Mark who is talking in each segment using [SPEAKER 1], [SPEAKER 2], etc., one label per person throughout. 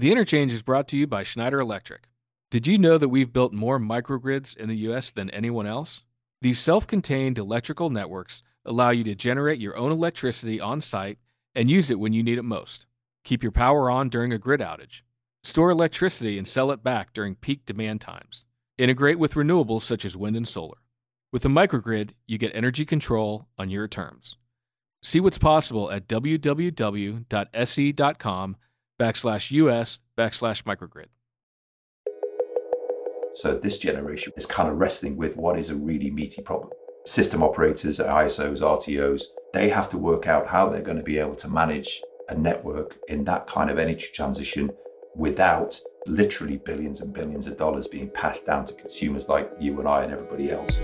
[SPEAKER 1] The Interchange is brought to you by Schneider Electric. Did you know that we've built more microgrids in the US than anyone else? These self contained electrical networks allow you to generate your own electricity on site and use it when you need it most. Keep your power on during a grid outage. Store electricity and sell it back during peak demand times. Integrate with renewables such as wind and solar. With a microgrid, you get energy control on your terms. See what's possible at www.se.com backslash us backslash microgrid.
[SPEAKER 2] So this generation is kind of wrestling with what is a really meaty problem. System operators, ISOs, RTOs, they have to work out how they're going to be able to manage a network in that kind of energy transition without literally billions and billions of dollars being passed down to consumers like you and I and everybody else.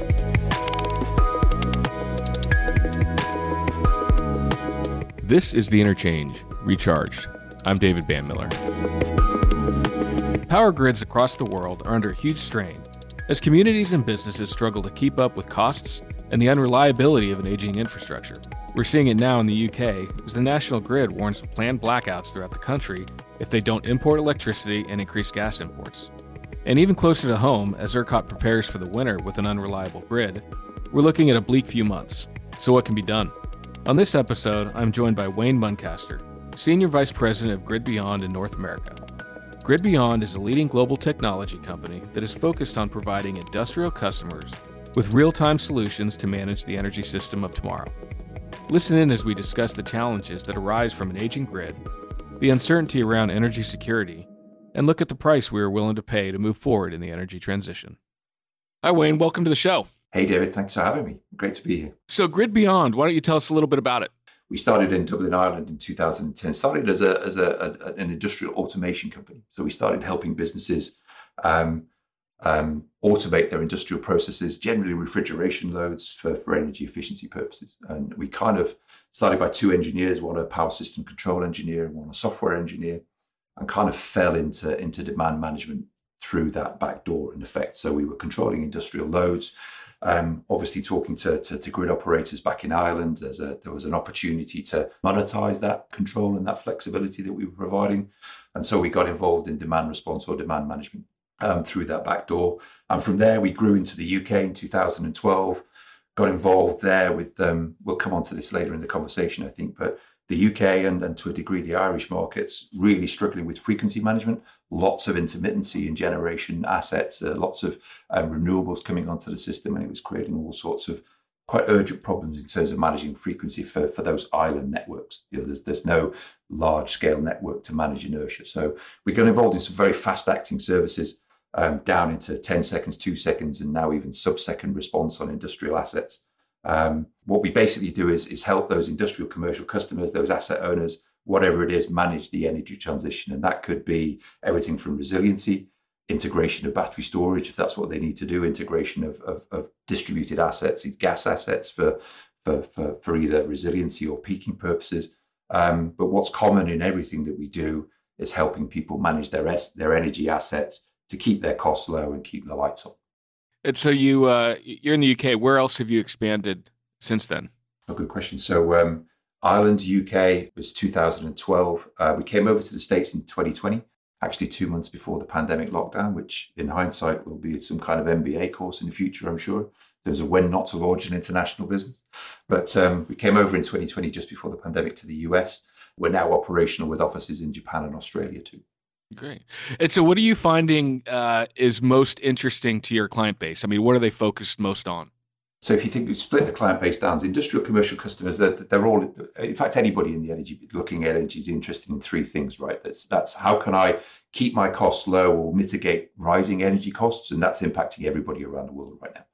[SPEAKER 1] This is The Interchange, Recharged. I'm David Banmiller. Power grids across the world are under huge strain as communities and businesses struggle to keep up with costs and the unreliability of an aging infrastructure. We're seeing it now in the UK as the national grid warns of planned blackouts throughout the country if they don't import electricity and increase gas imports. And even closer to home, as ERCOT prepares for the winter with an unreliable grid, we're looking at a bleak few months. So, what can be done? On this episode, I'm joined by Wayne Muncaster, Senior Vice President of GridBeyond in North America. GridBeyond is a leading global technology company that is focused on providing industrial customers with real time solutions to manage the energy system of tomorrow. Listen in as we discuss the challenges that arise from an aging grid, the uncertainty around energy security, and look at the price we are willing to pay to move forward in the energy transition. Hi, Wayne. Welcome to the show.
[SPEAKER 2] Hey, David. Thanks for having me. Great to be here.
[SPEAKER 1] So, GridBeyond, why don't you tell us a little bit about it?
[SPEAKER 2] We started in Dublin, Ireland in 2010. Started as a as a, a an industrial automation company. So we started helping businesses um, um, automate their industrial processes, generally refrigeration loads for, for energy efficiency purposes. And we kind of started by two engineers, one a power system control engineer, and one a software engineer, and kind of fell into into demand management through that back door in effect. So we were controlling industrial loads um, obviously, talking to, to, to, grid operators back in Ireland, a, there was an opportunity to monetize that control and that flexibility that we were providing. And so we got involved in demand response or demand management um, through that back door. And from there, we grew into the UK in 2012, got involved there with, um, we'll come on to this later in the conversation, I think, but the UK and, and to a degree the Irish markets really struggling with frequency management, lots of intermittency in generation assets, uh, lots of um, renewables coming onto the system, and it was creating all sorts of quite urgent problems in terms of managing frequency for, for those island networks. You know, there's, there's no large scale network to manage inertia. So we got involved in some very fast acting services um, down into 10 seconds, two seconds, and now even sub second response on industrial assets. Um, what we basically do is, is help those industrial commercial customers, those asset owners, whatever it is, manage the energy transition. And that could be everything from resiliency, integration of battery storage, if that's what they need to do, integration of, of, of distributed assets, gas assets for, for, for, for, either resiliency or peaking purposes. Um, but what's common in everything that we do is helping people manage their, their energy assets to keep their costs low and keep the lights on.
[SPEAKER 1] And so you uh, you're in the UK. Where else have you expanded since then?
[SPEAKER 2] A good question. So um, Ireland, UK was 2012. Uh, we came over to the States in 2020, actually two months before the pandemic lockdown, which in hindsight will be some kind of MBA course in the future, I'm sure. There's a when not to launch an international business. But um, we came over in 2020 just before the pandemic to the US. We're now operational with offices in Japan and Australia too.
[SPEAKER 1] Great. And so, what are you finding uh, is most interesting to your client base? I mean, what are they focused most on?
[SPEAKER 2] So, if you think you split the client base down, industrial commercial customers, they're, they're, all, in fact, anybody in the energy looking at energy is interested in three things, right? That's that's how can I keep my costs low or mitigate rising energy costs, and that's impacting everybody around the world right now.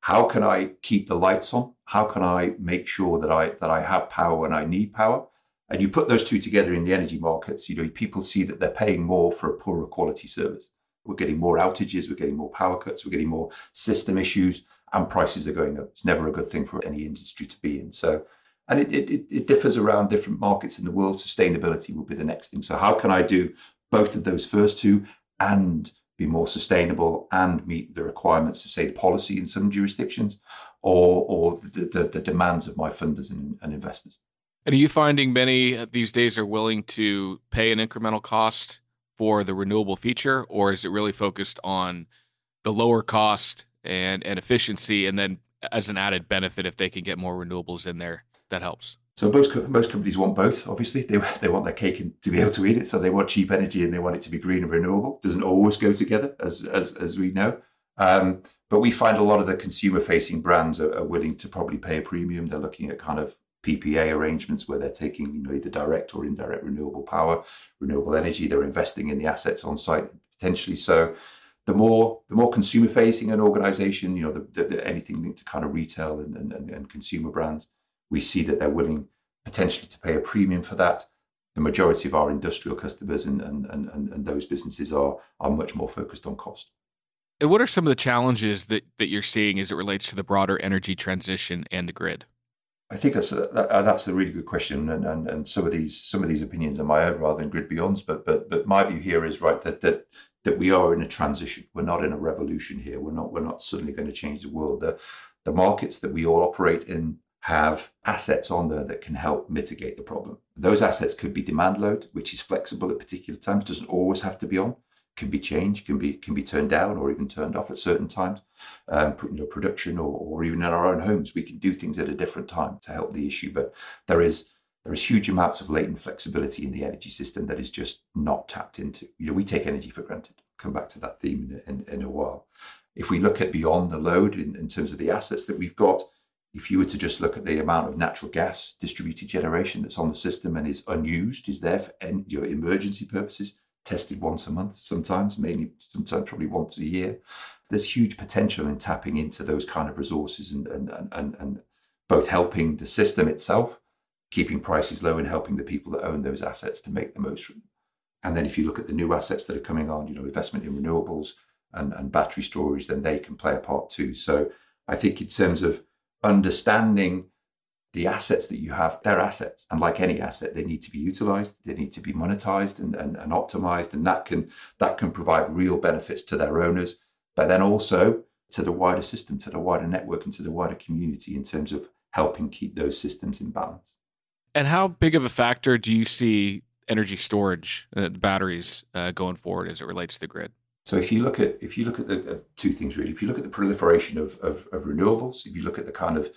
[SPEAKER 2] How can I keep the lights on? How can I make sure that I that I have power when I need power? And you put those two together in the energy markets, you know, people see that they're paying more for a poorer quality service. We're getting more outages, we're getting more power cuts, we're getting more system issues, and prices are going up. It's never a good thing for any industry to be in. So, and it, it, it differs around different markets in the world. Sustainability will be the next thing. So, how can I do both of those first two and be more sustainable and meet the requirements of, say, the policy in some jurisdictions or, or the, the, the demands of my funders and, and investors?
[SPEAKER 1] And are you finding many these days are willing to pay an incremental cost for the renewable feature, or is it really focused on the lower cost and, and efficiency? And then as an added benefit, if they can get more renewables in there, that helps.
[SPEAKER 2] So most most companies want both. Obviously, they they want their cake and to be able to eat it. So they want cheap energy and they want it to be green and renewable. Doesn't always go together, as as, as we know. Um, but we find a lot of the consumer facing brands are, are, willing to probably pay a premium. They're looking at kind of PPA arrangements where they're taking you know either direct or indirect renewable power, renewable energy. They're investing in the assets on site potentially. So the more the more consumer facing an organization, you know, the, the, anything linked to kind of retail and, and, and consumer brands, we see that they're willing potentially to pay a premium for that. The majority of our industrial customers and, and, and, and those businesses are, are much more focused on cost.
[SPEAKER 1] And what are some of the challenges that, that you're seeing as it relates to the broader energy transition and the grid?
[SPEAKER 2] I think that's a, that, uh, that's a really good question, and, and and some of these some of these opinions are my own rather than GridBeyond's. But but but my view here is right that that that we are in a transition. We're not in a revolution here. We're not we're not suddenly going to change the world. The the markets that we all operate in have assets on there that can help mitigate the problem. Those assets could be demand load, which is flexible at particular times, doesn't always have to be on, can be changed, can be can be turned down or even turned off at certain times. Um, you know, production or, or even in our own homes, we can do things at a different time to help the issue. But there is there is huge amounts of latent flexibility in the energy system that is just not tapped into. You know, we take energy for granted. come back to that theme in, in, in a while. If we look at beyond the load in, in terms of the assets that we've got, if you were to just look at the amount of natural gas distributed generation that's on the system and is unused, is there for your emergency purposes, tested once a month, sometimes, mainly, sometimes probably once a year. There's huge potential in tapping into those kind of resources and, and, and, and both helping the system itself, keeping prices low, and helping the people that own those assets to make the most. And then if you look at the new assets that are coming on, you know, investment in renewables and, and battery storage, then they can play a part too. So I think in terms of understanding the assets that you have, they're assets. And like any asset, they need to be utilized, they need to be monetized and, and, and optimized. And that can that can provide real benefits to their owners, but then also to the wider system, to the wider network, and to the wider community in terms of helping keep those systems in balance.
[SPEAKER 1] And how big of a factor do you see energy storage, uh, batteries, uh, going forward as it relates to the grid?
[SPEAKER 2] So if you look at if you look at the uh, two things really, if you look at the proliferation of, of, of renewables, if you look at the kind of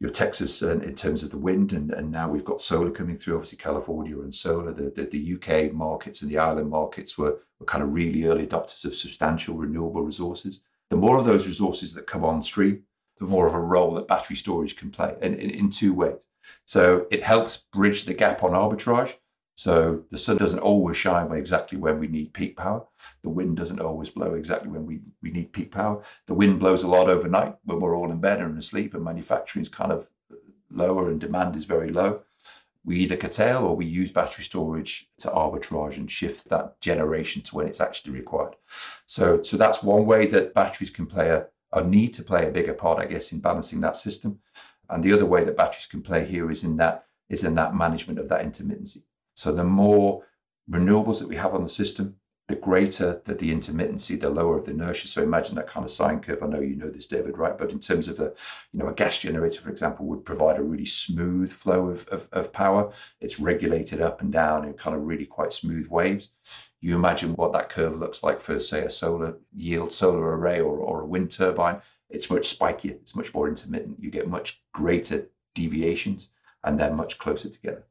[SPEAKER 2] you know, Texas uh, in terms of the wind, and, and now we've got solar coming through, obviously California and solar. The, the, the UK markets and the Ireland markets were, were kind of really early adopters of substantial renewable resources. The more of those resources that come on stream, the more of a role that battery storage can play in, in, in two ways. So it helps bridge the gap on arbitrage so the sun doesn't always shine exactly when we need peak power. The wind doesn't always blow exactly when we, we need peak power. The wind blows a lot overnight when we're all in bed and asleep and manufacturing is kind of uh, lower and demand is very low. We either curtail or we use battery storage to arbitrage and shift that generation to when it's actually required. So, so that's one way that batteries can play a, need to play a bigger part, I guess, in balancing that system. And the other way that batteries can play here is in that is in that management of that intermittency. So the more renewables that we have on the system, the greater that the intermittency, the lower of the inertia. So imagine that kind of sine curve. I know you know this, David, right? But in terms of the, you know, a gas generator, for example, would provide a really smooth flow of, of, of power. It's regulated up and down in kind of really quite smooth waves. You imagine what that curve looks like for, say, a solar yield, solar array, or, or a wind turbine. It's much spikier. It's much more intermittent. You get much greater deviations, and they're much closer together.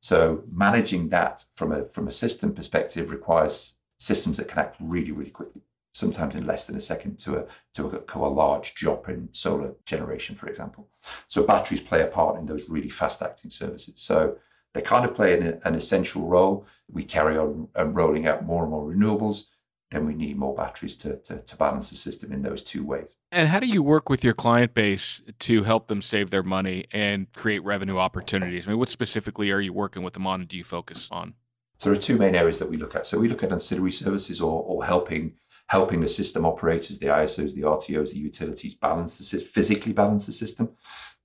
[SPEAKER 2] So managing that from a from a system perspective requires systems that can act really, really quickly, sometimes in less than a second to a to a, to a large drop in solar generation, for example. So batteries play a part in those really fast acting services. So they kind of play an, an essential role. We carry on um, rolling out more and more renewables then we need more batteries to, to, to, balance the system in those two ways.
[SPEAKER 1] And how do you work with your client base to help them save their money and create revenue opportunities? I mean, what specifically are you working with them on and do you focus on?
[SPEAKER 2] So there are two main areas that we look at. So we look at ancillary services or, or helping helping the system operators, the ISOs, the RTOs, the utilities balance the physically balance the system.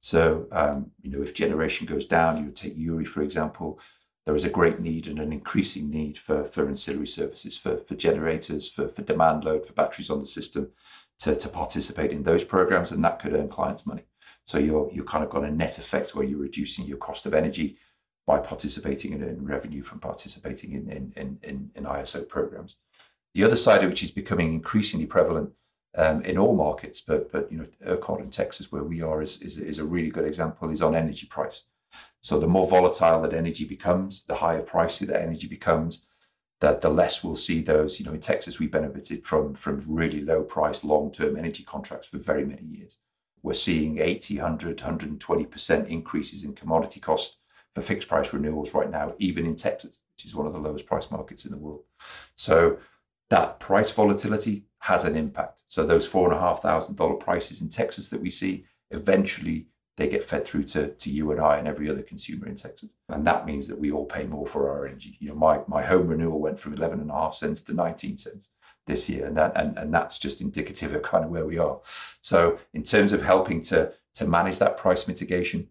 [SPEAKER 2] So um, you know, if generation goes down, you would take Uri for example there is a great need and an increasing need for, for ancillary services, for, for generators, for, for demand load, for batteries on the system to, to participate in those programs, and that could earn clients money. So you're you're kind of got a net effect where you're reducing your cost of energy by participating in, in revenue from participating in, in, in, in, ISO programs. The other side, of which is becoming increasingly prevalent um, in all markets, but but you know, ERCOT in Texas, where we are, is, is, is a really good example, is on energy price. So the more volatile that energy becomes, the higher pricey that energy becomes, that the less we'll see those. You know, in Texas, we benefited from from really low price long term energy contracts for very many years. We're seeing 80, 100, 120% increases in commodity cost for fixed price renewals right now, even in Texas, which is one of the lowest price markets in the world. So that price volatility has an impact. So those four and a half thousand dollar prices in Texas that we see eventually they get fed through to, to you and I and every other consumer in Texas. And that means that we all pay more for our energy. You know, my, my home renewal went from 11 and a half cents to 19 cents this year. And that, and, and that's just indicative of kind of where we are. So in terms of helping to, to manage that price mitigation,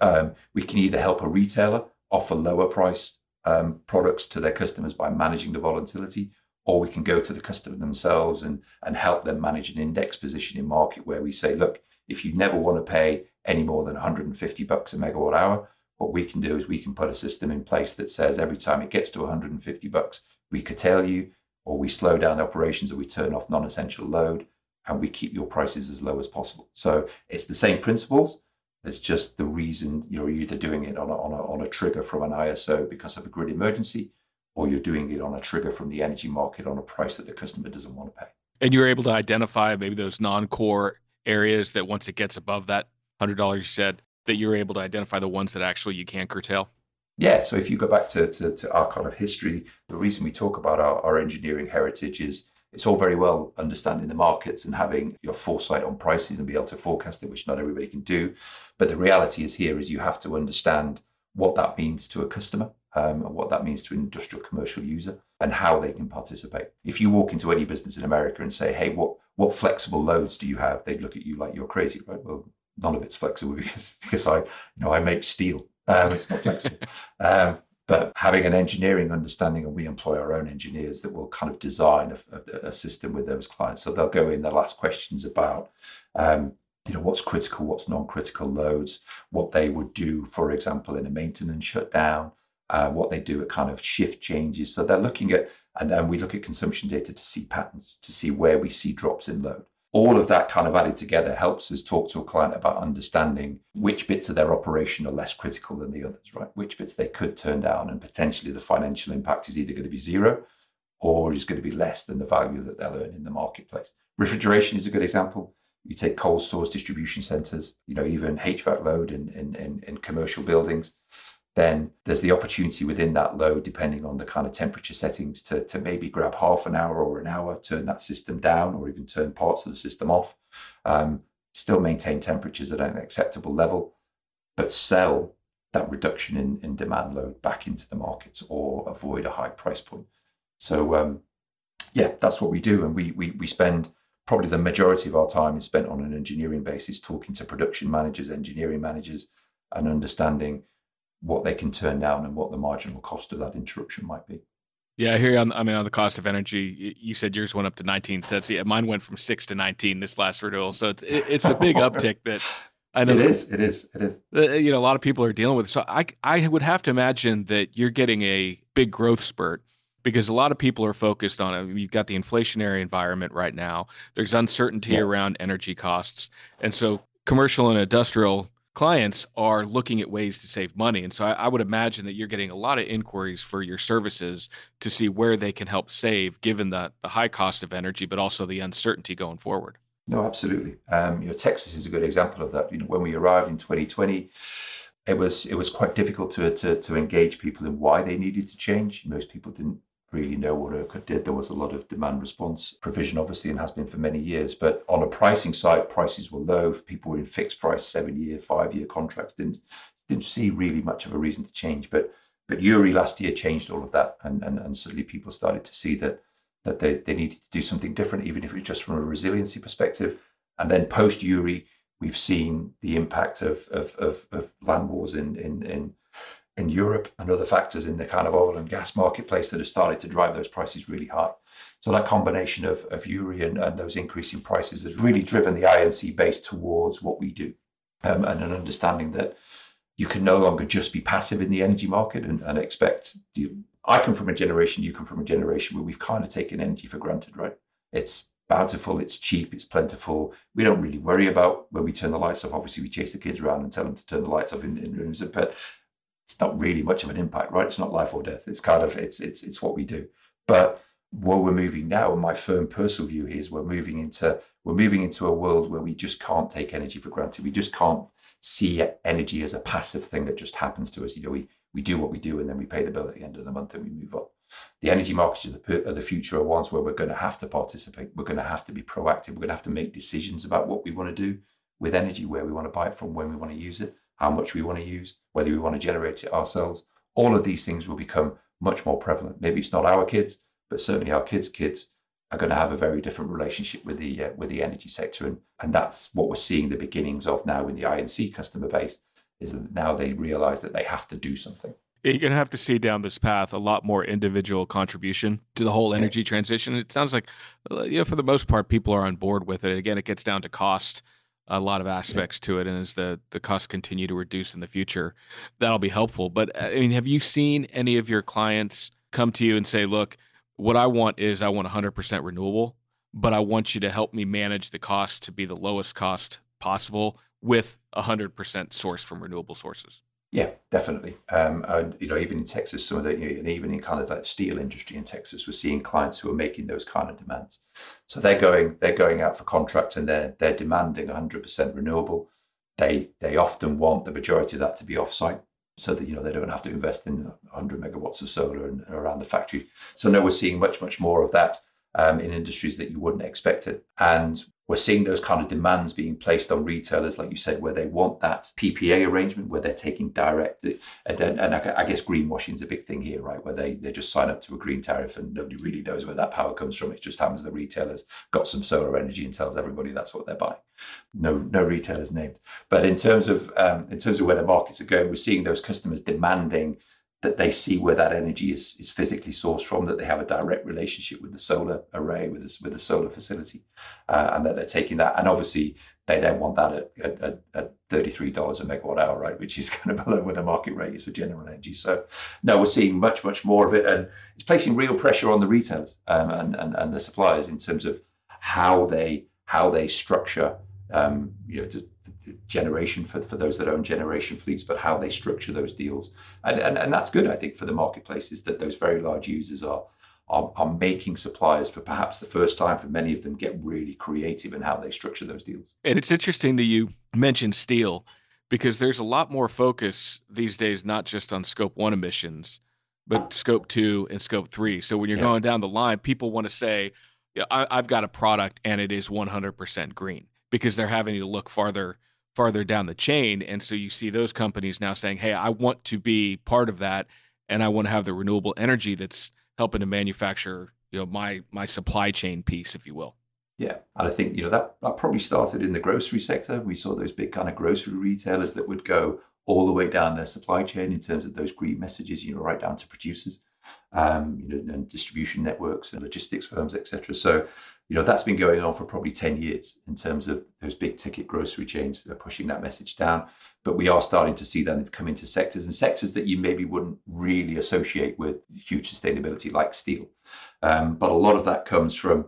[SPEAKER 2] um, we can either help a retailer offer lower priced um, products to their customers by managing the volatility, or we can go to the customer themselves and, and help them manage an index position in market where we say, look, if you never want to pay any more than 150 bucks a megawatt hour, what we can do is we can put a system in place that says every time it gets to 150 bucks, we curtail you or we slow down operations or we turn off non-essential load and we keep your prices as low as possible. So it's the same principles. It's just the reason you're either doing it on a, on a, on a trigger from an ISO because of a grid emergency, or you're doing it on a trigger from the energy market on a price that the customer doesn't want to pay.
[SPEAKER 1] And you're able to identify maybe those non-core areas that once it gets above that hundred dollars you said that you're able to identify the ones that actually you can curtail.
[SPEAKER 2] Yeah, so if you go back to, to, to our kind of history, the reason we talk about our, our engineering heritage is it's all very well understanding the markets and having your foresight on prices and be able to forecast it, which not everybody can do. But the reality is here is you have to understand what that means to a customer um, and what that means to an industrial commercial user and how they can participate. If you walk into any business in America and say, hey, what, what flexible loads do you have? They'd look at you like you're crazy, right? Well, none of it's flexible because, because I, you know, I make steel. Um, it's not flexible. um, but having an engineering understanding, and we employ our own engineers that will kind of design a, a, a system with those clients. So they'll go in, they'll ask questions about, um, you know, what's critical, what's non-critical loads, what they would do, for example, in a maintenance shutdown, uh, what they do at kind of shift changes. So they're looking at, and then we look at consumption data to see patterns, to see where we see drops in load. All of that kind of added together helps us talk to a client about understanding which bits of their operation are less critical than the others, right? Which bits they could turn down, and potentially the financial impact is either going to be zero or is going to be less than the value that they'll earn in the marketplace. Refrigeration is a good example. You take cold stores, distribution centers, you know, even HVAC load in, in, in, in commercial buildings then there's the opportunity within that load, depending on the kind of temperature settings, to, to maybe grab half an hour or an hour, turn that system down, or even turn parts of the system off. Um, still maintain temperatures at an acceptable level, but sell that reduction in, in demand load back into the markets or avoid a high price point. So, um, yeah, that's what we do. And we, we, we spend probably the majority of our time is spent on an engineering basis, talking to production managers, engineering managers, and understanding what they can turn down and what the marginal cost of that interruption might be.
[SPEAKER 1] Yeah, I hear you on, I mean, on the cost of energy, you said yours went up to 19 cents. Yeah, mine went from six to 19 this last renewal. So it's, it's a big uptick that I know.
[SPEAKER 2] It is, it is, it is.
[SPEAKER 1] Uh, you know, a lot of people are dealing with. So I, I would have to imagine that you're getting a big growth spurt because a lot of people are focused on it. You've got the inflationary environment right now. There's uncertainty yeah. around energy costs. And so commercial and industrial clients are looking at ways to save money. And so I, I, would imagine that you're getting a lot of inquiries for your services to see where they can help save, given the, the high cost of energy, but also the uncertainty going forward.
[SPEAKER 2] No, absolutely. Um, you know, Texas is a good example of that. You know, when we arrived in 2020, it was it was quite difficult to, to to engage people in why they needed to change. Most people didn't really know what ERCOT did. There was a lot of demand response provision, obviously, and has been for many years. But on a pricing side, prices were low. People were in fixed price, seven year, five year contracts. Didn't didn't see really much of a reason to change. But but Uri last year changed all of that, and and, and suddenly people started to see that that they, they needed to do something different, even if it was just from a resiliency perspective. And then post Uri, we've seen the impact of of, of, of land wars in in in in Europe and other factors in the kind of oil and gas marketplace that have started to drive those prices really high. So that combination of, of Uri and, and those increasing prices has really driven the I&C base towards what we do um, and an understanding that you can no longer just be passive in the energy market and, and expect. You, I come from a generation, you come from a generation where we've kind of taken energy for granted, right? It's bountiful, it's cheap, it's plentiful. We don't really worry about when we turn the lights off. Obviously, we chase the kids around and tell them to turn the lights off in, in rooms, but it's not really much of an impact, right? It's not life or death. It's kind of it's it's it's what we do. But where we're moving now, and my firm personal view is we're moving into we're moving into a world where we just can't take energy for granted. We just can't see energy as a passive thing that just happens to us. You know, we we do what we do and then we pay the bill at the end of the month and we move on. The energy markets of the, of the future are ones where we're going to have to participate. We're going to have to be proactive. We're going to have to make decisions about what we want to do with energy, where we want to buy it from, when we want to use it, how much we want to use, whether we want to generate it ourselves. All of these things will become much more prevalent. Maybe it's not our kids, but certainly our kids' kids are going to have a very different relationship with the uh, with the energy sector, and and that's what we're seeing the beginnings of now in the I&C customer base. Is that now they realise that they have to do something.
[SPEAKER 1] You're going to have to see down this path a lot more individual contribution to the whole energy transition. It sounds like, uh, you know, for the most part, people are on board with it. Again, it gets down to cost, a lot of aspects to it, and as the the costs continue to reduce in the future, that'll be helpful. But uh, I mean, have you seen any of your clients come to you and say, "Look, what I want is I want 100% renewable, but I want you to help me manage the cost to be the lowest cost possible with 100% source from renewable sources.
[SPEAKER 2] Yeah, definitely. Um, and, you know, even in Texas, some of the, you know, and even in kind of like steel industry in Texas, we're seeing clients who are making those kind of demands. So they're going, they're going out for contract and they're they're demanding 100% renewable. They they often want the majority of that to be offsite so that you know they don't have to invest in 100 megawatts of solar and, around the factory. So now we're seeing much much more of that um, in industries that you wouldn't expect it, and we're seeing those kind of demands being placed on retailers, like you said, where they want that PPA arrangement, where they're taking direct, and, and I guess greenwashing is a big thing here, right? Where they, they just sign up to a green tariff and nobody really knows where that power comes from. It just happens the retailers got some solar energy and tells everybody that's what they're buying. No, no retailers named. But in terms of um, in terms of where the markets are going, we're seeing those customers demanding that they see where that energy is, is physically sourced from, that they have a direct relationship with the solar array, with this, with the solar facility, uh, and that they're taking that. And obviously, they then want that at, at, at $33 a megawatt hour, right, which is kind of below where the market rate is for general energy. So, no, we're seeing much, much more of it. And it's placing real pressure on the retailers um, and, and, and the suppliers in terms of how they how they structure um, you know, to, generation for, for those that own generation fleets, but how they structure those deals. And, and, and that's good, I think, for the marketplace is that those very large users are, are, are making suppliers for perhaps the first time for many of them get really creative in how they structure those deals.
[SPEAKER 1] And it's interesting that you mentioned steel because there's a lot more focus these days, not just on scope one emissions, but scope two and scope three. So when you're yeah. going down the line, people want to say, yeah, I, I've got a product and it is 100% green because they're having to look farther farther down the chain. And so you see those companies now saying, hey, I want to be part of that and I want to have the renewable energy that's helping to manufacture, you know, my my supply chain piece, if you will.
[SPEAKER 2] Yeah. And I think, you know, that, that probably started in the grocery sector. We saw those big kind of grocery retailers that would go all the way down their supply chain in terms of those green messages, you know, right down to producers um, you know, and distribution networks and logistics firms, etc. So, you know, that's been going on for probably 10 years in terms of those big ticket grocery chains are pushing that message down. But we are starting to see that come into sectors and sectors that you maybe wouldn't really associate with huge sustainability like steel. Um, but a lot of that comes from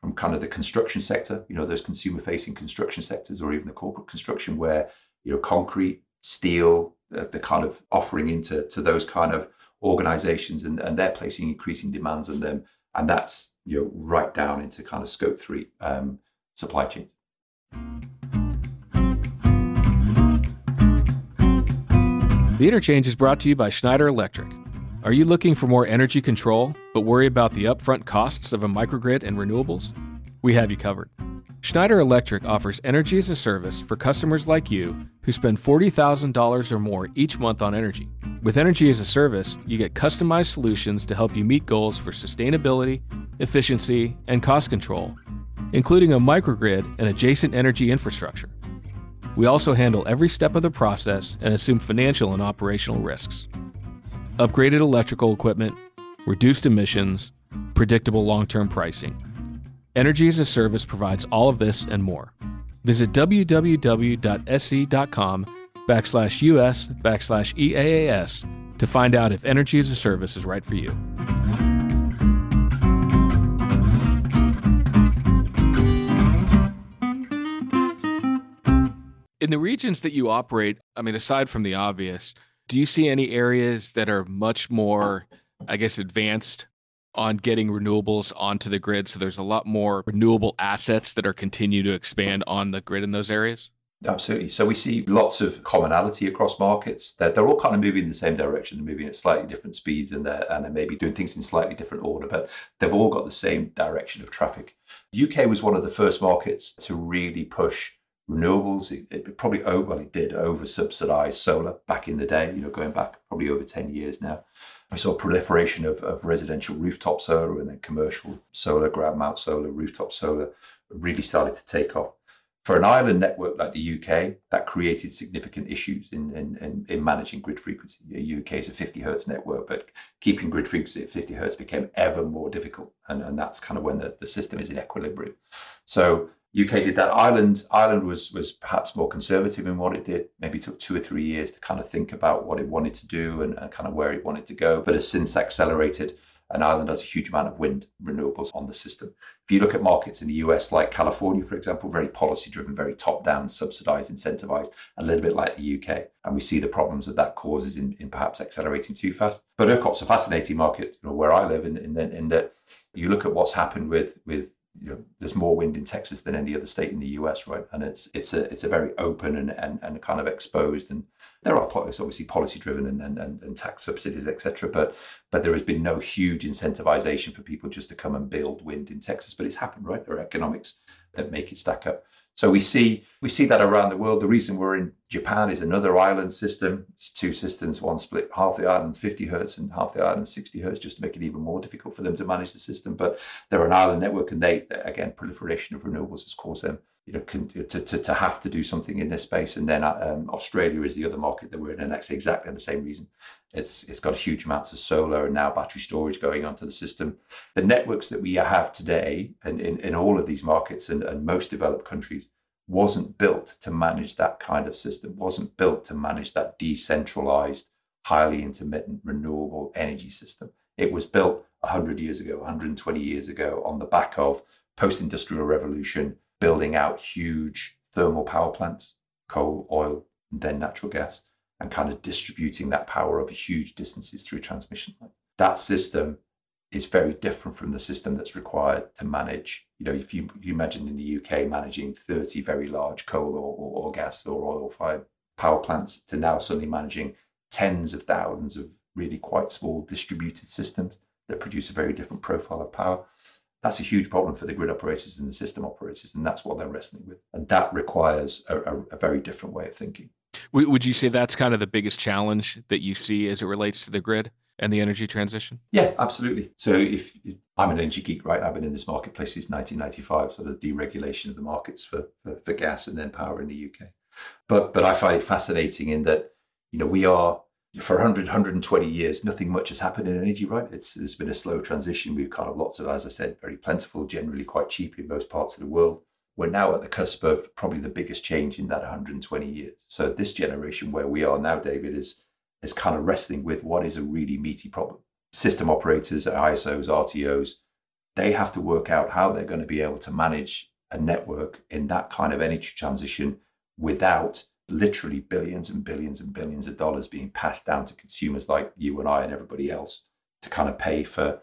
[SPEAKER 2] from kind of the construction sector, you know, those consumer facing construction sectors or even the corporate construction where, you know, concrete, steel, the, the kind of offering into to those kind of organizations and, and they're placing increasing demands on them. And that's you know right down into kind of scope three um, supply chains.
[SPEAKER 1] The interchange is brought to you by Schneider Electric. Are you looking for more energy control, but worry about the upfront costs of a microgrid and renewables? We have you covered. Schneider Electric offers energy as a service for customers like you who spend $40,000 or more each month on energy. With energy as a service, you get customized solutions to help you meet goals for sustainability, efficiency, and cost control, including a microgrid and adjacent energy infrastructure. We also handle every step of the process and assume financial and operational risks. Upgraded electrical equipment, reduced emissions, predictable long term pricing. Energy as a Service provides all of this and more. Visit www.se.com backslash US backslash EAAS to find out if energy as a service is right for you. In the regions that you operate, I mean, aside from the obvious, do you see any areas that are much more, I guess, advanced on getting renewables onto the grid? So there's a lot more renewable assets that are continue to expand on the grid in those areas?
[SPEAKER 2] Absolutely. So we see lots of commonality across markets. They're, they're all kind of moving in the same direction. They're moving at slightly different speeds and they're, and they're maybe doing things in slightly different order, but they've all got the same direction of traffic. UK was one of the first markets to really push renewables. It, it probably, oh, well, it did over subsidize solar back in the day, you know, going back probably over 10 years now. We saw proliferation of, of residential rooftop solar and then commercial solar, ground mount solar, rooftop solar really started to take off. For an island network like the UK, that created significant issues in, in, in, in managing grid frequency. The UK is a 50 hertz network, but keeping grid frequency at 50 hertz became ever more difficult. And, and that's kind of when the, the system is in equilibrium. So UK did that. Ireland, Ireland was was perhaps more conservative in what it did. Maybe took two or three years to kind of think about what it wanted to do and, and kind of where it wanted to go, but has since accelerated. And Ireland has a huge amount of wind renewables on the system. If you look at markets in the US, like California, for example, very policy driven, very top down, subsidized, incentivized, a little bit like the UK. And we see the problems that that causes in, in perhaps accelerating too fast. But ERCOT's a fascinating market, you know, where I live, in, in, in that you look at what's happened with, with you know, there's more wind in Texas than any other state in the U.S. Right, and it's it's a it's a very open and and, and kind of exposed, and there are it's obviously policy driven and, and and tax subsidies, etc. But but there has been no huge incentivization for people just to come and build wind in Texas. But it's happened, right? There are economics that make it stack up. So we see we see that around the world. The reason we're in Japan is another island system. It's two systems, one split half the island 50 hertz and half the island 60 hertz, just to make it even more difficult for them to manage the system. But they're an island network, and they again proliferation of renewables has caused them you know, to, to, to have to do something in this space. And then um, Australia is the other market that we're in, and that's exactly the same reason. It's it's got huge amounts of solar and now battery storage going onto the system. The networks that we have today, and in, in all of these markets and, and most developed countries, wasn't built to manage that kind of system. wasn't built to manage that decentralized, highly intermittent, renewable energy system. It was built 100 years ago, 120 years ago, on the back of post-industrial revolution building out huge thermal power plants, coal, oil, and then natural gas, and kind of distributing that power over huge distances through transmission lines. That system is very different from the system that's required to manage. You know, if you, you imagine in the UK managing 30 very large coal or, or, or gas or oil fired power plants to now suddenly managing tens of thousands of really quite small distributed systems that produce a very different profile of power that's a huge problem for the grid operators and the system operators, and that's what they're wrestling with. And that requires a, a, a very different way of thinking.
[SPEAKER 1] Would you say that's kind of the biggest challenge that you see as it relates to the grid and the energy transition?
[SPEAKER 2] Yeah, absolutely. So if, if I'm an energy geek, right? I've been in this marketplace since 1995, sort of deregulation of the markets for, for, for gas and then power in the UK. But but I find it fascinating in that you know we are for 100, 120 years, nothing much has happened in energy, right? It's there's been a slow transition. We've kind of lots of, as I said, very plentiful, generally quite cheap in most parts of the world. We're now at the cusp of probably the biggest change in that 120 years. So this generation where we are now, David, is is kind of wrestling with what is a really meaty problem. System operators, ISOs, RTOs, they have to work out how they're going to be able to manage a network in that kind of energy transition without literally billions and billions and billions of dollars being passed down to consumers like you and I and everybody else to kind of pay for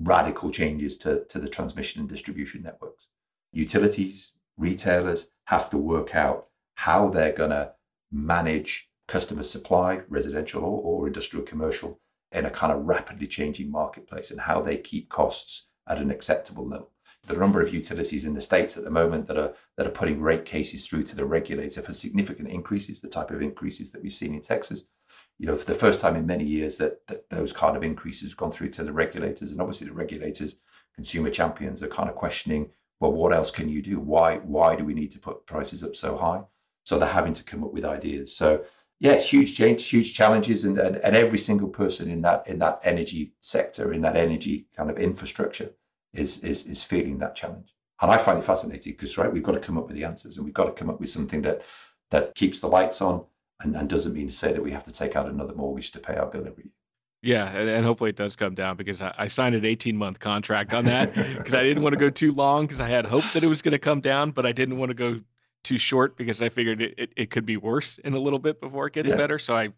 [SPEAKER 2] radical changes to, to the transmission and distribution networks. Utilities, retailers have to work out how they're going to manage customer supply, residential or, or industrial commercial, in a kind of rapidly changing marketplace and how they keep costs at an acceptable level the number of utilities in the states at the moment that are that are putting rate cases through to the regulator for significant increases, the type of increases that we've seen in Texas. You know, for the first time in many years that, that those kind of increases have gone through to the regulators. And obviously the regulators, consumer champions are kind of questioning, well, what else can you do? Why why do we need to put prices up so high? So they're having to come up with ideas. So yeah, huge change, huge challenges, and, and, and every single person in that in that energy sector, in that energy kind of infrastructure is is is feeling that challenge. And I find it fascinating because right, we've got to come up with the answers, and we've got to come up with something that that keeps the lights on and, and doesn't mean to say that we have to take out another mortgage to pay our bill every year.
[SPEAKER 1] Yeah, and, and, hopefully it does come down because I, I signed an 18 month contract on that because I didn't want to go too long because I had hope that it was going to come down, but I didn't want to go too short because I figured it, it, it could be worse in a little bit before it gets yeah. better. So I,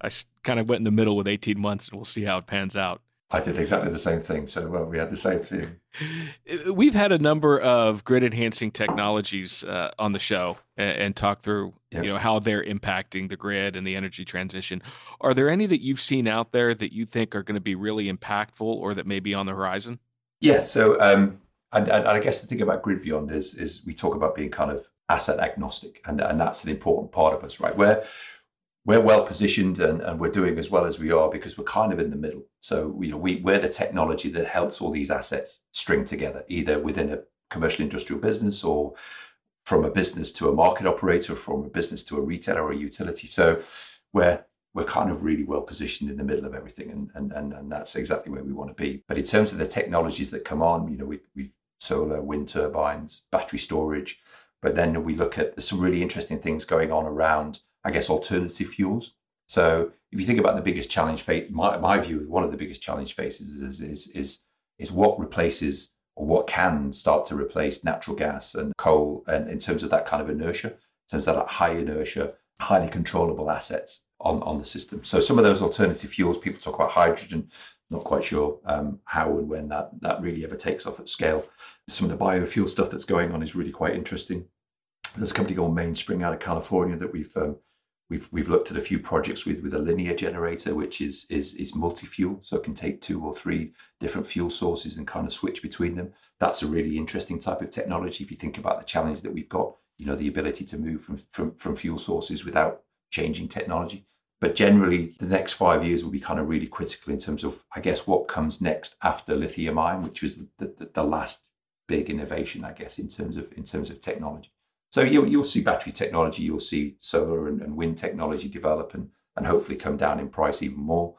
[SPEAKER 1] I kind of went in the middle with 18 months and we'll see how it pans out.
[SPEAKER 2] I did exactly the same thing. So well, we had the same thing.
[SPEAKER 1] We've had a number of grid enhancing technologies uh, on the show and, and talk through yep. you know how they're impacting the grid and the energy transition. Are there any that you've seen out there that you think are going to be really impactful or that may be on the horizon?
[SPEAKER 2] Yeah. So um, and, and I guess the thing about GridBeyond is is we talk about being kind of asset agnostic, and and that's an important part of us, right? Where we're well positioned and, and we're doing as well as we are because we're kind of in the middle. So, you know, we, we're the technology that helps all these assets string together, either within a commercial industrial business or from a business to a market operator, from a business to a retailer or a utility. So we're we're kind of really well positioned in the middle of everything and and and, and that's exactly where we want to be. But in terms of the technologies that come on, you know, we we solar, wind turbines, battery storage, but then we look at some really interesting things going on around I guess, alternative fuels. So if you think about the biggest challenge, face, my, my view, one of the biggest challenge faces is, is, is, is what replaces or what can start to replace natural gas and coal and in terms of that kind of inertia, in terms of that high inertia, highly controllable assets on, on the system. So some of those alternative fuels, people talk about hydrogen, not quite sure um, how and when that, that really ever takes off at scale. Some of the biofuel stuff that's going on is really quite interesting. There's a company called Mainspring out of California that we've um, We've we've looked at a few projects with with a linear generator, which is is is multi fuel, so it can take two or three different fuel sources and kind of switch between them. That's a really interesting type of technology. If you think about the challenge that we've got, you know, the ability to move from from, from fuel sources without changing technology. But generally, the next five years will be kind of really critical in terms of, I guess, what comes next after lithium ion, which was the, the, the last big innovation, I guess, in terms of in terms of technology. So you'll, you'll see battery technology, you'll see solar and, and wind technology develop and, and hopefully come down in price even more.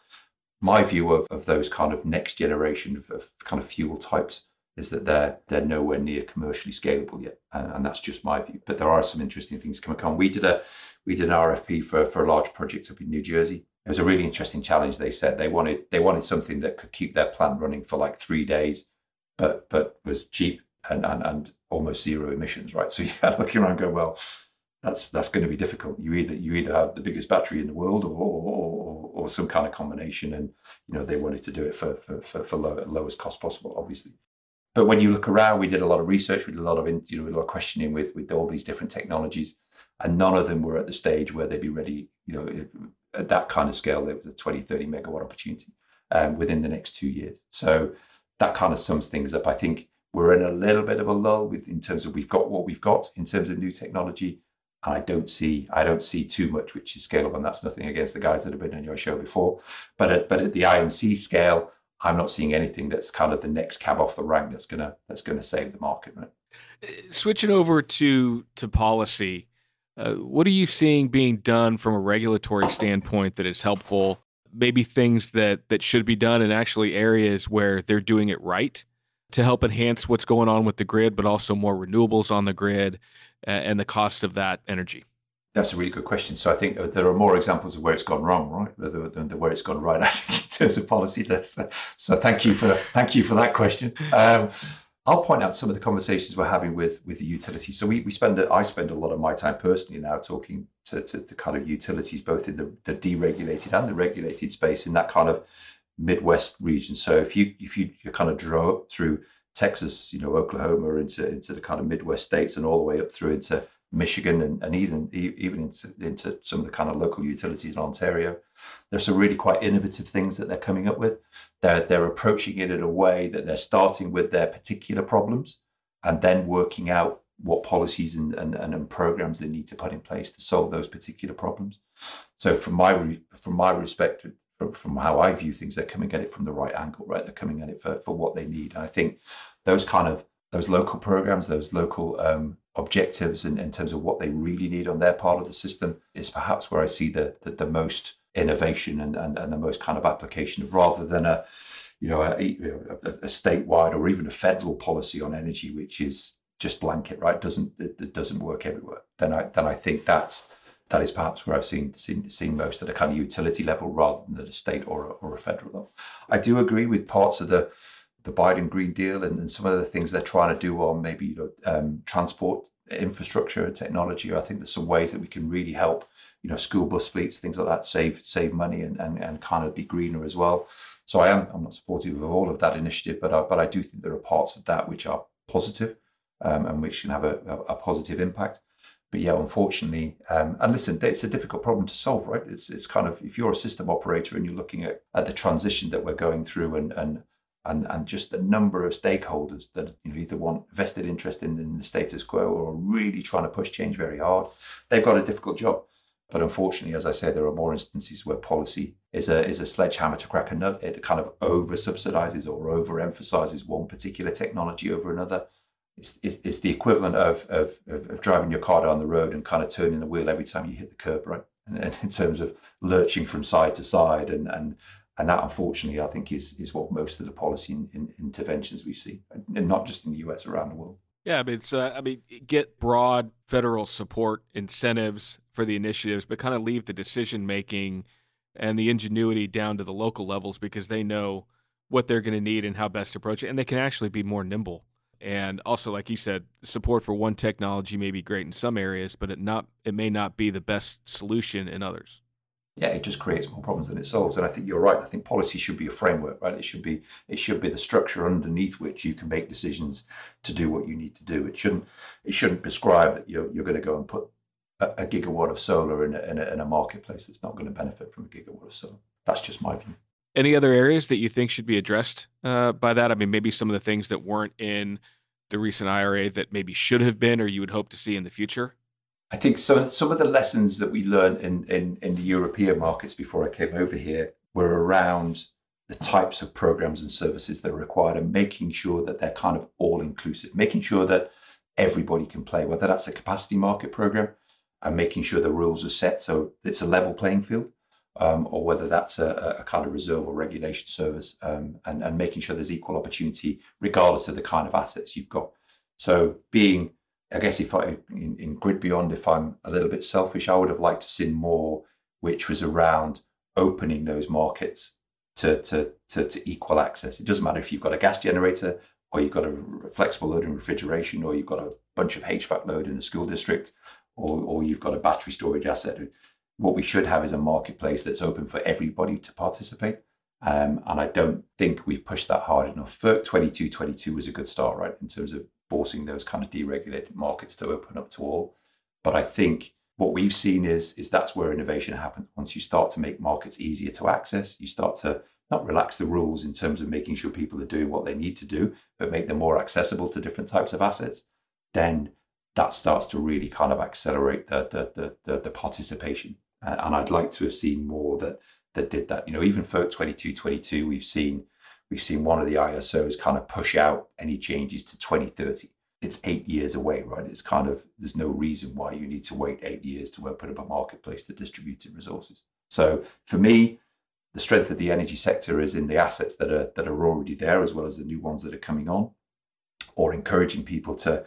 [SPEAKER 2] My view of, of those kind of next generation of, of kind of fuel types is that they're they're nowhere near commercially scalable yet, and, and, that's just my view. But there are some interesting things coming. Come, we did a we did an RFP for for a large project up in New Jersey. It was a really interesting challenge. They said they wanted they wanted something that could keep their plant running for like three days, but but was cheap and, and, and almost zero emissions, right? So you are looking around and go, well, that's that's going to be difficult. You either you either have the biggest battery in the world or or, or some kind of combination, and you know they wanted to do it for for, for, for low, lowest cost possible, obviously. But when you look around, we did a lot of research, we did a lot of you know a lot of questioning with with all these different technologies, and none of them were at the stage where they'd be ready. You know, at that kind of scale, there was a 20, 30 megawatt opportunity um, within the next two years. So that kind of sums things up. I think we're in a little bit of a lull with in terms of we've got what we've got in terms of new technology. And I don't see I don't see too much which is scalable. And that's nothing against the guys that have been on your show before. But at but at the I&C scale, I'm not seeing anything that's kind of the next cab off the rank that's gonna that's gonna save the market. Right?
[SPEAKER 1] Switching over to to policy, uh, what are you seeing being done from a regulatory standpoint that is helpful? Maybe things that that should be done, and actually areas where they're doing it right to help enhance what's going on with the grid, but also more renewables on the grid and the cost of that energy?
[SPEAKER 2] That's a really good question. So I think there are more examples of where it's gone wrong, right, than the where it's gone right. Actually, in terms of policy, so, so thank you for thank you for that question. Um, I'll point out some of the conversations we're having with with the utilities. So we, we spend I spend a lot of my time personally now talking to, to the kind of utilities, both in the, the deregulated and the regulated space, in that kind of Midwest region. So if you if you, you kind of draw up through Texas, you know, Oklahoma into into the kind of Midwest states and all the way up through into Michigan and, and even even into, into some of the kind of local utilities in Ontario. There's some really quite innovative things that they're coming up with. They're they're approaching it in a way that they're starting with their particular problems and then working out what policies and, and, and programs they need to put in place to solve those particular problems. So from my from my perspective, from, how I view things, they're coming at it from the right angle, right? They're coming at it for, for what they need. And I think those kind of those local programs, those local um, objectives in, in terms of what they really need on their part of the system is perhaps where I see the the, the most innovation and, and, and the most kind of application of rather than a you know a, a, a, statewide or even a federal policy on energy which is just blanket right doesn't it, it doesn't work everywhere then I then I think that's that is perhaps where I've seen seen, seen most at a kind of utility level rather than at a state or a, or a federal level. I do agree with parts of the the Biden Green Deal and, and some of the things they're trying to do on maybe you know, um, transport infrastructure and technology. I think there's some ways that we can really help you know school bus fleets, things like that, save save money and and, and kind of be greener as well. So I am I'm not supportive of all of that initiative, but I, but I do think there are parts of that which are positive, um, and which can have a, a, a positive impact but yeah, unfortunately, um, and listen, it's a difficult problem to solve, right? It's it's kind of if you're a system operator and you're looking at, at the transition that we're going through and and and and just the number of stakeholders that you know either want vested interest in, in the status quo or are really trying to push change very hard, they've got a difficult job. But unfortunately, as I say, there are more instances where policy is a is a sledgehammer to crack a nut. It kind of over subsidizes or over emphasizes one particular technology over another it's, it's, it's the equivalent of, of, of, driving your car down the road and kind of turning the wheel every time you hit the curb, right? And, and in terms of lurching from side to side, and and and that unfortunately, I think is is what most of the policy in, in interventions we see, and not just in the US, around the world.
[SPEAKER 1] Yeah, I mean, it's uh, I mean, get broad federal support incentives for the initiatives, but kind of leave the decision making and the ingenuity down to the local levels because they know what they're going to need and how best to approach it, and they can actually be more nimble and also like you said support for one technology may be great in some areas but it not it may not be the best solution in others.
[SPEAKER 2] Yeah it just creates more problems than it solves. And i think you're right. I think policy should be a framework right? It should be it should be the structure underneath which you can make decisions to do what you need to do. It shouldn't it shouldn't prescribe that you're, you're going to go and put a, a gigawatt of solar in a, in, a, in a marketplace that's not going to benefit from a gigawatt of solar. That's just my view
[SPEAKER 1] any other areas that you think should be addressed uh, by that? I mean, maybe some of the things that weren't in the recent IRA that maybe should have been, or you would hope to see in the future.
[SPEAKER 2] I think some some of the lessons that we learned in in, in the European markets before I came over here were around the types of programs and services that are required and making sure that they're kind of all inclusive, making sure that everybody can play, whether that's a capacity market program and making sure the rules are set so it's a level playing field um, or whether that's a, a, kind of reserve or regulation service, um, and, and making sure there's equal opportunity regardless of the kind of assets you've got. So, being, I guess, if I in, in GridBeyond, if I'm a little bit selfish, I would have liked to see more, which was around opening those markets to, to, to, to equal access. It doesn't matter if you've got a gas generator or you've got a flexible load and refrigeration, or you've got a bunch of HVAC load in a school district, or, or you've got a battery storage asset what we should have is a marketplace that's open for everybody to participate. Um, and I don't think we've pushed that hard enough. FERC 2222 was a good start, right, in terms of forcing those kind of deregulated markets to open up to all. But I think what we've seen is, is that's where innovation happens. Once you start to make markets easier to access, you start to not relax the rules in terms of making sure people are doing what they need to do, but make them more accessible to different types of assets, then that starts to really kind of accelerate the, the, the, the, the participation Uh, and I'd like to have seen more that that did that. You know, even for 2222, we've seen we've seen one of the ISOs kind of push out any changes to 2030. It's eight years away, right? It's kind of there's no reason why you need to wait eight years to open up a marketplace to distributed resources. So for me, the strength of the energy sector is in the assets that are that are already there, as well as the new ones that are coming on, or encouraging people to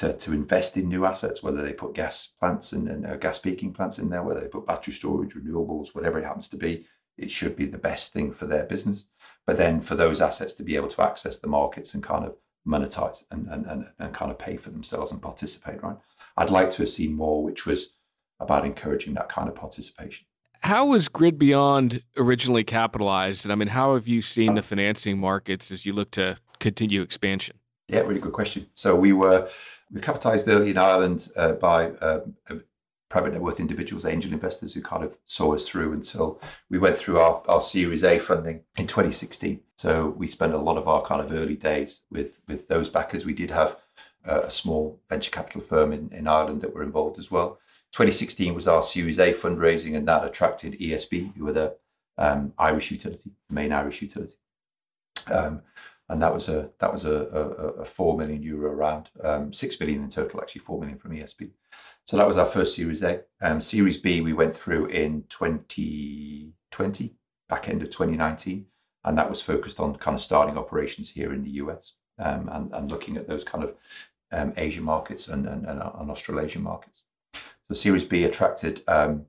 [SPEAKER 2] to, to invest in new assets, whether they put gas plants and, and uh, gas peaking plants in there, whether they put battery storage, renewables, whatever it happens to be, it should be the best thing for their business. But then for those assets to be able to access the markets and kind of monetize and, and, and, and kind of pay for themselves and participate, right? I'd like to have seen more, which was about encouraging that kind of participation.
[SPEAKER 1] How was GridBeyond originally capitalized? And I mean, how have you seen the financing markets as you look to continue expansion?
[SPEAKER 2] Yeah, really good question. So we were we capitalized early in Ireland uh, by uh, private net worth individuals, angel investors who kind of saw us through until we went through our, our Series A funding in 2016. So we spent a lot of our kind of early days with with those backers. We did have uh, a small venture capital firm in, in Ireland that were involved as well. 2016 was our Series A fundraising, and that attracted ESB, who were the um, Irish utility, the main Irish utility. Um, and that was a that was a, a, a four million euro round, um, six million in total, actually four million from ESB. So that was our first Series A. Um, Series B we went through in 2020, back end of 2019, and that was focused on kind of starting operations here in the US um, and, and looking at those kind of um, Asian markets and, and, and, and Australasian markets. So Series B attracted um,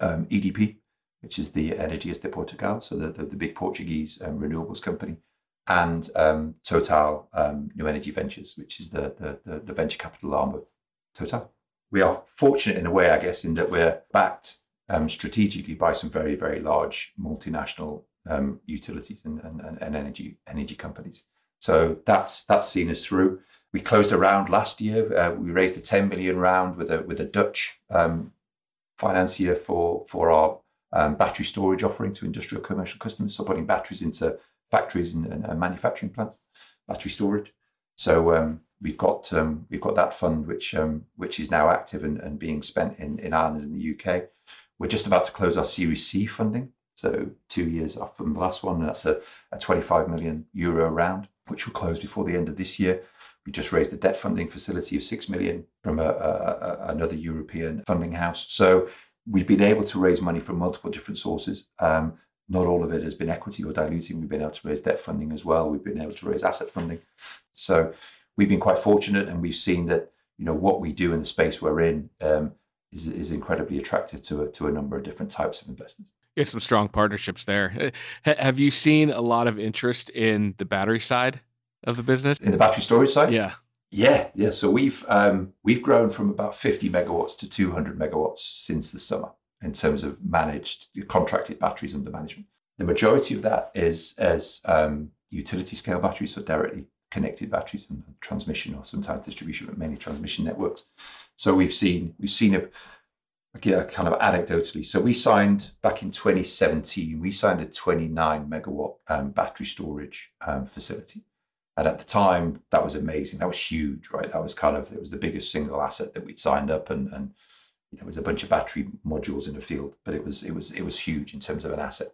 [SPEAKER 2] um, EDP, which is the Energias de Portugal, so the, the, the big Portuguese um, renewables company, and um, Total um, New Energy Ventures, which is the, the, the, venture capital arm of Total. We are fortunate in a way, I guess, in that we're backed um, strategically by some very, very large multinational um, utilities and, and, and, energy energy companies. So that's that's seen us through. We closed a round last year. Uh, we raised a 10 million round with a with a Dutch um, financier for for our um, battery storage offering to industrial commercial customers. So putting batteries into factories and, and, and manufacturing plants, battery storage. So um, we've got um, we've got that fund which um, which is now active and, and being spent in, in Ireland and the UK. We're just about to close our Series C funding, so two years off from the last one. That's a, a 25 million euro round, which will close before the end of this year. We just raised a debt funding facility of six million from a, a, another European funding house. So we've been able to raise money from multiple different sources. Um, not all of it has been equity or diluting. We've been able to raise debt funding as well. We've been able to raise asset funding. So we've been quite fortunate, and we've seen that you know what we do in the space we're in um, is is incredibly attractive to a, to a number of different types of investors.
[SPEAKER 1] Yeah, some strong partnerships there. Have you seen a lot of interest in the battery side of the business?
[SPEAKER 2] In the battery storage side?
[SPEAKER 1] Yeah.
[SPEAKER 2] Yeah, yeah. So we've um, we've grown from about 50 megawatts to 200 megawatts since the summer in terms of managed contracted batteries under management. The majority of that is as um, utility scale batteries, so directly connected batteries and transmission or sometimes distribution, but mainly transmission networks. So we've seen we've seen a, a kind of anecdotally. So we signed back in 2017. We signed a 29 megawatt um, battery storage um, facility, and at the time that was amazing. That was huge, right? That was kind of it was the biggest single asset that we'd signed up, and and you know, it was a bunch of battery modules in the field, but it was it was it was huge in terms of an asset.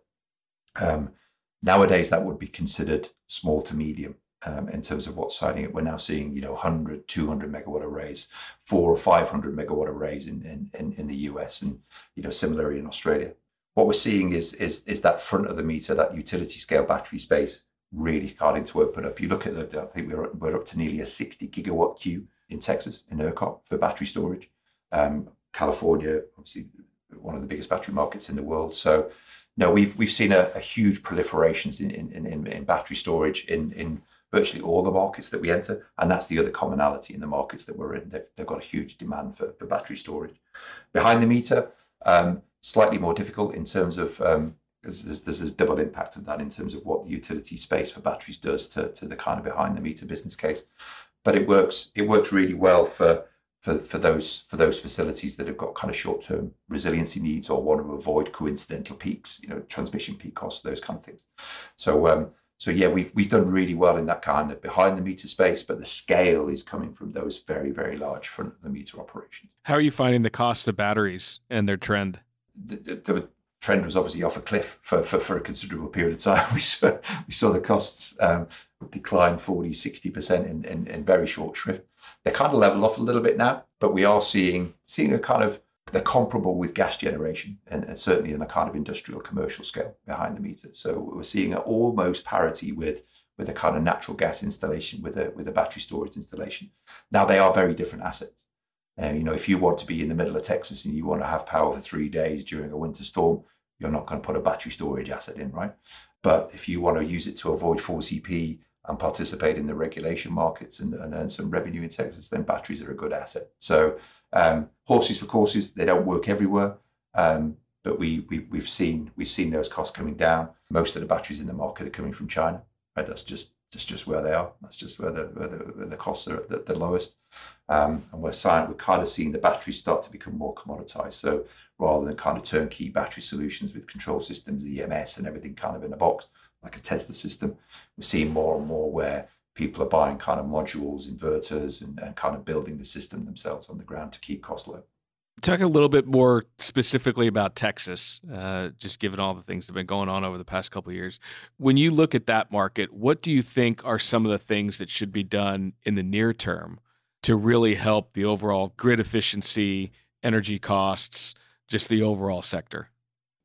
[SPEAKER 2] Um, nowadays, that would be considered small to medium um, in terms of what's signing it. We're now seeing, you know, 100, 200 megawatt arrays, four or 500 megawatt arrays in, in, in the US and, you know, similarly in Australia. What we're seeing is, is, is that front of the meter, that utility scale battery space really starting to open up. You look at the, I think we're, we're up to nearly a 60 gigawatt queue in Texas, in ERCOT for battery storage. Um, California, obviously one of the biggest battery markets in the world. So, no, we've we've seen a, a huge proliferation in, in, in, in battery storage in, in virtually all the markets that we enter. And that's the other commonality in the markets that we're in. They've, they've got a huge demand for, for battery storage. Behind the meter, um, slightly more difficult in terms of um, there's, there's, a double impact of that in terms of what the utility space for batteries does to, to the kind of behind the meter business case. But it works it works really well for for, for those for those facilities that have got kind of short term resiliency needs or want to avoid coincidental peaks, you know, transmission peak costs, those kind of things. So um, so yeah, we've we've done really well in that kind of behind the meter space, but the scale is coming from those very very large front of the meter operations.
[SPEAKER 1] How are you finding the cost of batteries and their trend?
[SPEAKER 2] The, the, the trend was obviously off a cliff for, for, for, a considerable period of time. We saw we saw the costs um, decline 40, 60 percent in, in, in very short shrift. They're kind of level off a little bit now, but we are seeing seeing a kind of they're comparable with gas generation and, and, certainly in a kind of industrial commercial scale behind the meter. So we're seeing almost parity with with a kind of natural gas installation with a with a battery storage installation. Now they are very different assets. And you know, if you want to be in the middle of Texas and you want to have power for three days during a winter storm, you're not going to put a battery storage asset in, right? But if you want to use it to avoid 4CP and participate in the regulation markets and, and earn some revenue in Texas, then batteries are a good asset. So um, horses for courses, they don't work everywhere, um, but we, we we've seen we've seen those costs coming down. Most of the batteries in the market are coming from China. Right, that's just that's just where they are. That's just where the where the, where the costs are the, the lowest. Um, and we're we're kind of seeing the batteries start to become more commoditized. So rather than kind of turnkey battery solutions with control systems, EMS, and everything kind of in a box like a Tesla system, we're seeing more and more where people are buying kind of modules, inverters, and, and kind of building the system themselves on the ground to keep costs low.
[SPEAKER 1] Talk a little bit more specifically about Texas, uh, just given all the things that have been going on over the past couple years. When you look at that market, what do you think are some of the things that should be done in the near term to really help the overall grid efficiency, energy costs, just the overall sector?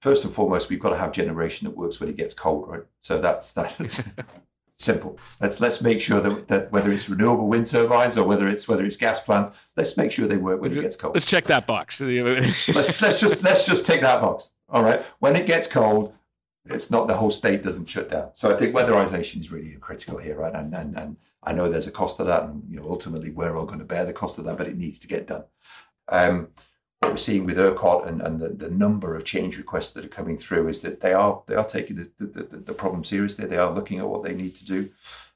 [SPEAKER 2] First and foremost, we've got to have generation that works when it gets cold, right? So that's that's Simple. Let's let's make sure that, that whether it's renewable wind turbines or whether it's whether it's gas plants, let's make sure they work when it gets cold.
[SPEAKER 1] Let's check that box.
[SPEAKER 2] let's let's just let's just take that box. All right. When it gets cold, it's not the whole state doesn't shut down. So I think weatherization is really critical here, right? And and and I know there's a cost of that, and you know ultimately we're all going to bear the cost of that, but it needs to get done. Um, what we're seeing with ERCOT and, and the, the number of change requests that are coming through is that they are they are taking the, the, the problem seriously. They are looking at what they need to do.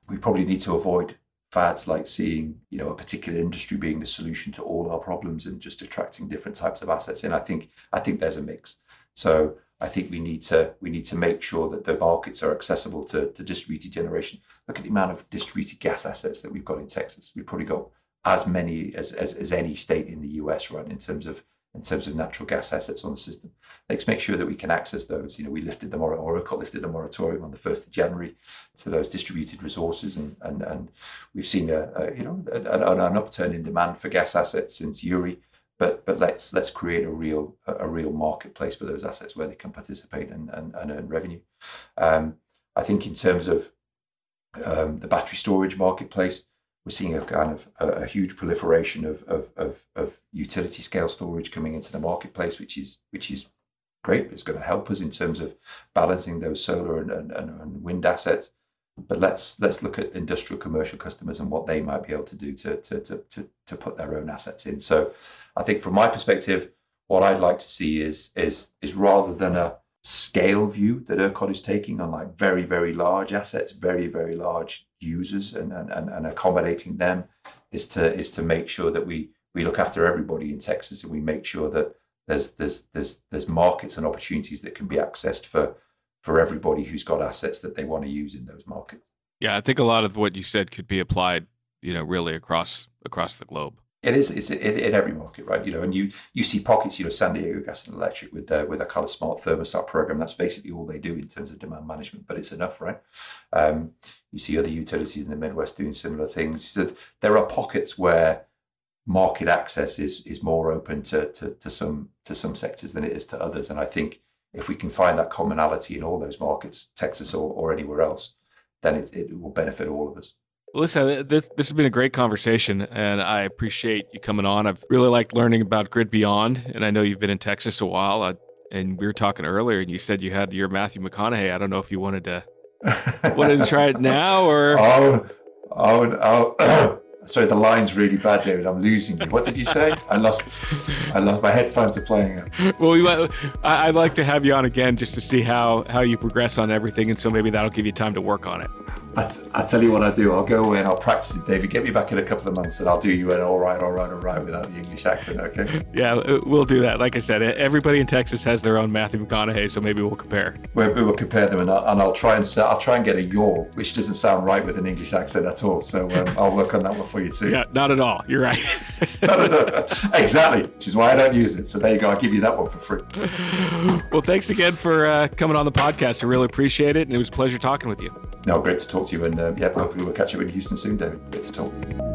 [SPEAKER 2] We probably need to avoid fads like seeing you know a particular industry being the solution to all our problems and just attracting different types of assets And I think I think there's a mix. So I think we need to we need to make sure that the markets are accessible to, to distributed generation. Look at the amount of distributed gas assets that we've got in Texas. We've probably got as many as, as, as any state in the US, right, in terms of in terms of natural gas assets on the system. Let's make sure that we can access those. You know, we lifted the moratorium, Oracle lifted the moratorium on the 1st of January to those distributed resources. And, and, and we've seen a, a you know, an, an upturn in demand for gas assets since Uri. But, but let's let's create a real a real marketplace for those assets where they can participate and, and, and earn revenue. Um, I think in terms of um, the battery storage marketplace, we're seeing a kind of a, a huge proliferation of, of, of, of, utility scale storage coming into the marketplace, which is which is great. It's going to help us in terms of balancing those solar and, and, and wind assets. But let's let's look at industrial commercial customers and what they might be able to do to, to, to, to, to put their own assets in. So I think from my perspective, what I'd like to see is is is rather than a scale view that ERCOT is taking on like very, very large assets, very, very large users and, and, and accommodating them is to is to make sure that we we look after everybody in Texas and we make sure that there's there's there's there's markets and opportunities that can be accessed for for everybody who's got assets that they want to use in those markets.
[SPEAKER 1] Yeah, I think a lot of what you said could be applied, you know, really across across the globe.
[SPEAKER 2] It is. It's in, in, every market, right? You know, and you you see pockets. You know, San Diego Gas and Electric with their with a kind of smart thermostat program. That's basically all they do in terms of demand management, but it's enough, right? Um, you see other utilities in the Midwest doing similar things. So there are pockets where market access is is more open to, to to some to some sectors than it is to others. And I think if we can find that commonality in all those markets, Texas or, or anywhere else, then it, it will benefit all of us.
[SPEAKER 1] Listen, this, this has been a great conversation, and I appreciate you coming on. I've really liked learning about GridBeyond, and I know you've been in Texas a while. I, and we were talking earlier, and you said you had your Matthew McConaughey. I don't know if you wanted to wanted to try it now or.
[SPEAKER 2] Oh, oh, oh. Sorry, the line's really bad, David. I'm losing you. What did you say? I lost. I lost. My headphones are playing.
[SPEAKER 1] Well, we might, I'd like to have you on again just to see how how you progress on everything, and so maybe that'll give you time to work on it.
[SPEAKER 2] I, t- I tell you what I do. I'll go away and I'll practice it, David. Get me back in a couple of months and I'll do you an all right, all right, all right without the English accent. Okay.
[SPEAKER 1] Yeah, we'll do that. Like I said, everybody in Texas has their own Matthew McConaughey, so maybe we'll compare.
[SPEAKER 2] We'll, we'll compare them, and I'll, and I'll try and I'll try and get a yaw, which doesn't sound right with an English accent at all. So um, I'll work on that one for you too.
[SPEAKER 1] Yeah, not at all. You're right.
[SPEAKER 2] exactly, which is why I don't use it. So there you go. I'll give you that one for free.
[SPEAKER 1] Well, thanks again for uh, coming on the podcast. I really appreciate it, and it was a pleasure talking with you.
[SPEAKER 2] No, great to talk to you, and uh, yeah, hopefully we'll catch you in Houston soon, David. Great to talk.